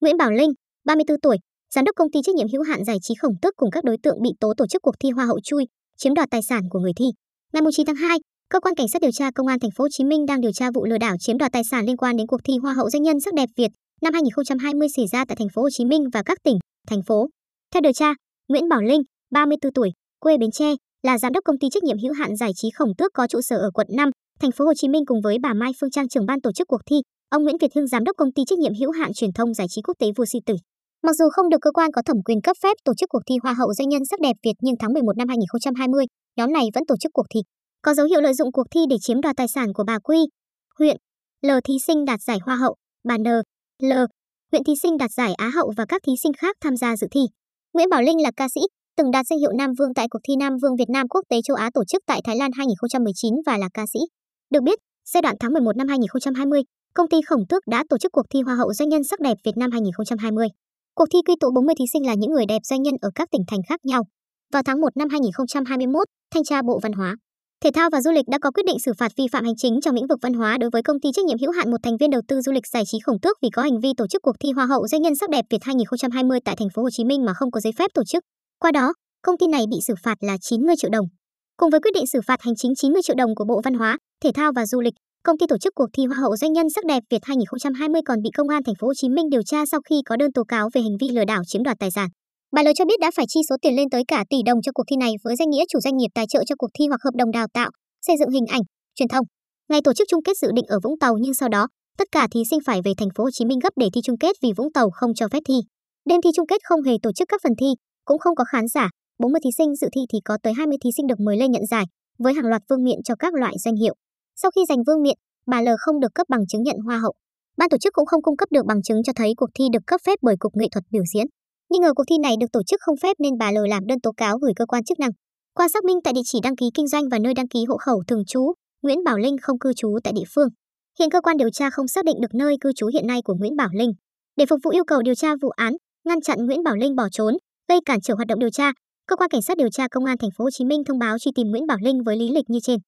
Nguyễn Bảo Linh, 34 tuổi, giám đốc công ty trách nhiệm hữu hạn giải trí Khổng tức cùng các đối tượng bị tố tổ chức cuộc thi Hoa hậu chui, chiếm đoạt tài sản của người thi. Ngày 9 tháng 2, cơ quan cảnh sát điều tra công an thành phố Hồ Chí Minh đang điều tra vụ lừa đảo chiếm đoạt tài sản liên quan đến cuộc thi Hoa hậu doanh nhân sắc đẹp Việt năm 2020 xảy ra tại thành phố Hồ Chí Minh và các tỉnh, thành phố. Theo điều tra, Nguyễn Bảo Linh, 34 tuổi, quê Bến Tre, là giám đốc công ty trách nhiệm hữu hạn giải trí Khổng Tước có trụ sở ở quận 5, thành phố Hồ Chí Minh cùng với bà Mai Phương Trang trưởng ban tổ chức cuộc thi, ông Nguyễn Việt Hưng giám đốc công ty trách nhiệm hữu hạn truyền thông giải trí quốc tế Vua Si Tử. Mặc dù không được cơ quan có thẩm quyền cấp phép tổ chức cuộc thi Hoa hậu doanh nhân sắc đẹp Việt nhưng tháng 11 năm 2020, nhóm này vẫn tổ chức cuộc thi. Có dấu hiệu lợi dụng cuộc thi để chiếm đoạt tài sản của bà Quy, huyện, L thí sinh đạt giải Hoa hậu, bà N, L, huyện thí sinh đạt giải Á hậu và các thí sinh khác tham gia dự thi. Nguyễn Bảo Linh là ca sĩ, từng đạt danh hiệu Nam Vương tại cuộc thi Nam Vương Việt Nam Quốc tế châu Á tổ chức tại Thái Lan 2019 và là ca sĩ. Được biết, giai đoạn tháng 11 năm 2020, công ty Khổng Tước đã tổ chức cuộc thi Hoa hậu doanh nhân sắc đẹp Việt Nam 2020. Cuộc thi quy tụ 40 thí sinh là những người đẹp doanh nhân ở các tỉnh thành khác nhau. Vào tháng 1 năm 2021, Thanh tra Bộ Văn hóa, Thể thao và Du lịch đã có quyết định xử phạt vi phạm hành chính trong lĩnh vực văn hóa đối với công ty trách nhiệm hữu hạn một thành viên đầu tư du lịch giải trí Khổng Tước vì có hành vi tổ chức cuộc thi Hoa hậu doanh nhân sắc đẹp Việt 2020 tại thành phố Hồ Chí Minh mà không có giấy phép tổ chức. Qua đó, công ty này bị xử phạt là 90 triệu đồng. Cùng với quyết định xử phạt hành chính 90 triệu đồng của Bộ Văn hóa, Thể thao và Du lịch, công ty tổ chức cuộc thi Hoa hậu doanh nhân sắc đẹp Việt 2020 còn bị công an thành phố Hồ Chí Minh điều tra sau khi có đơn tố cáo về hành vi lừa đảo chiếm đoạt tài sản. Bà L cho biết đã phải chi số tiền lên tới cả tỷ đồng cho cuộc thi này với danh nghĩa chủ doanh nghiệp tài trợ cho cuộc thi hoặc hợp đồng đào tạo, xây dựng hình ảnh, truyền thông. Ngày tổ chức chung kết dự định ở Vũng Tàu nhưng sau đó, tất cả thí sinh phải về thành phố Hồ Chí Minh gấp để thi chung kết vì Vũng Tàu không cho phép thi. Đêm thi chung kết không hề tổ chức các phần thi, cũng không có khán giả, 40 thí sinh dự thi thì có tới 20 thí sinh được mời lên nhận giải, với hàng loạt vương miện cho các loại danh hiệu. Sau khi giành vương miện, bà L không được cấp bằng chứng nhận hoa hậu. Ban tổ chức cũng không cung cấp được bằng chứng cho thấy cuộc thi được cấp phép bởi Cục Nghệ thuật biểu diễn. Nghi ngờ cuộc thi này được tổ chức không phép nên bà L làm đơn tố cáo gửi cơ quan chức năng. Qua xác minh tại địa chỉ đăng ký kinh doanh và nơi đăng ký hộ khẩu thường trú, Nguyễn Bảo Linh không cư trú tại địa phương. Hiện cơ quan điều tra không xác định được nơi cư trú hiện nay của Nguyễn Bảo Linh. Để phục vụ yêu cầu điều tra vụ án, ngăn chặn Nguyễn Bảo Linh bỏ trốn, gây cản trở hoạt động điều tra, cơ quan cảnh sát điều tra công an thành phố Hồ Chí Minh thông báo truy tìm Nguyễn Bảo Linh với lý lịch như trên.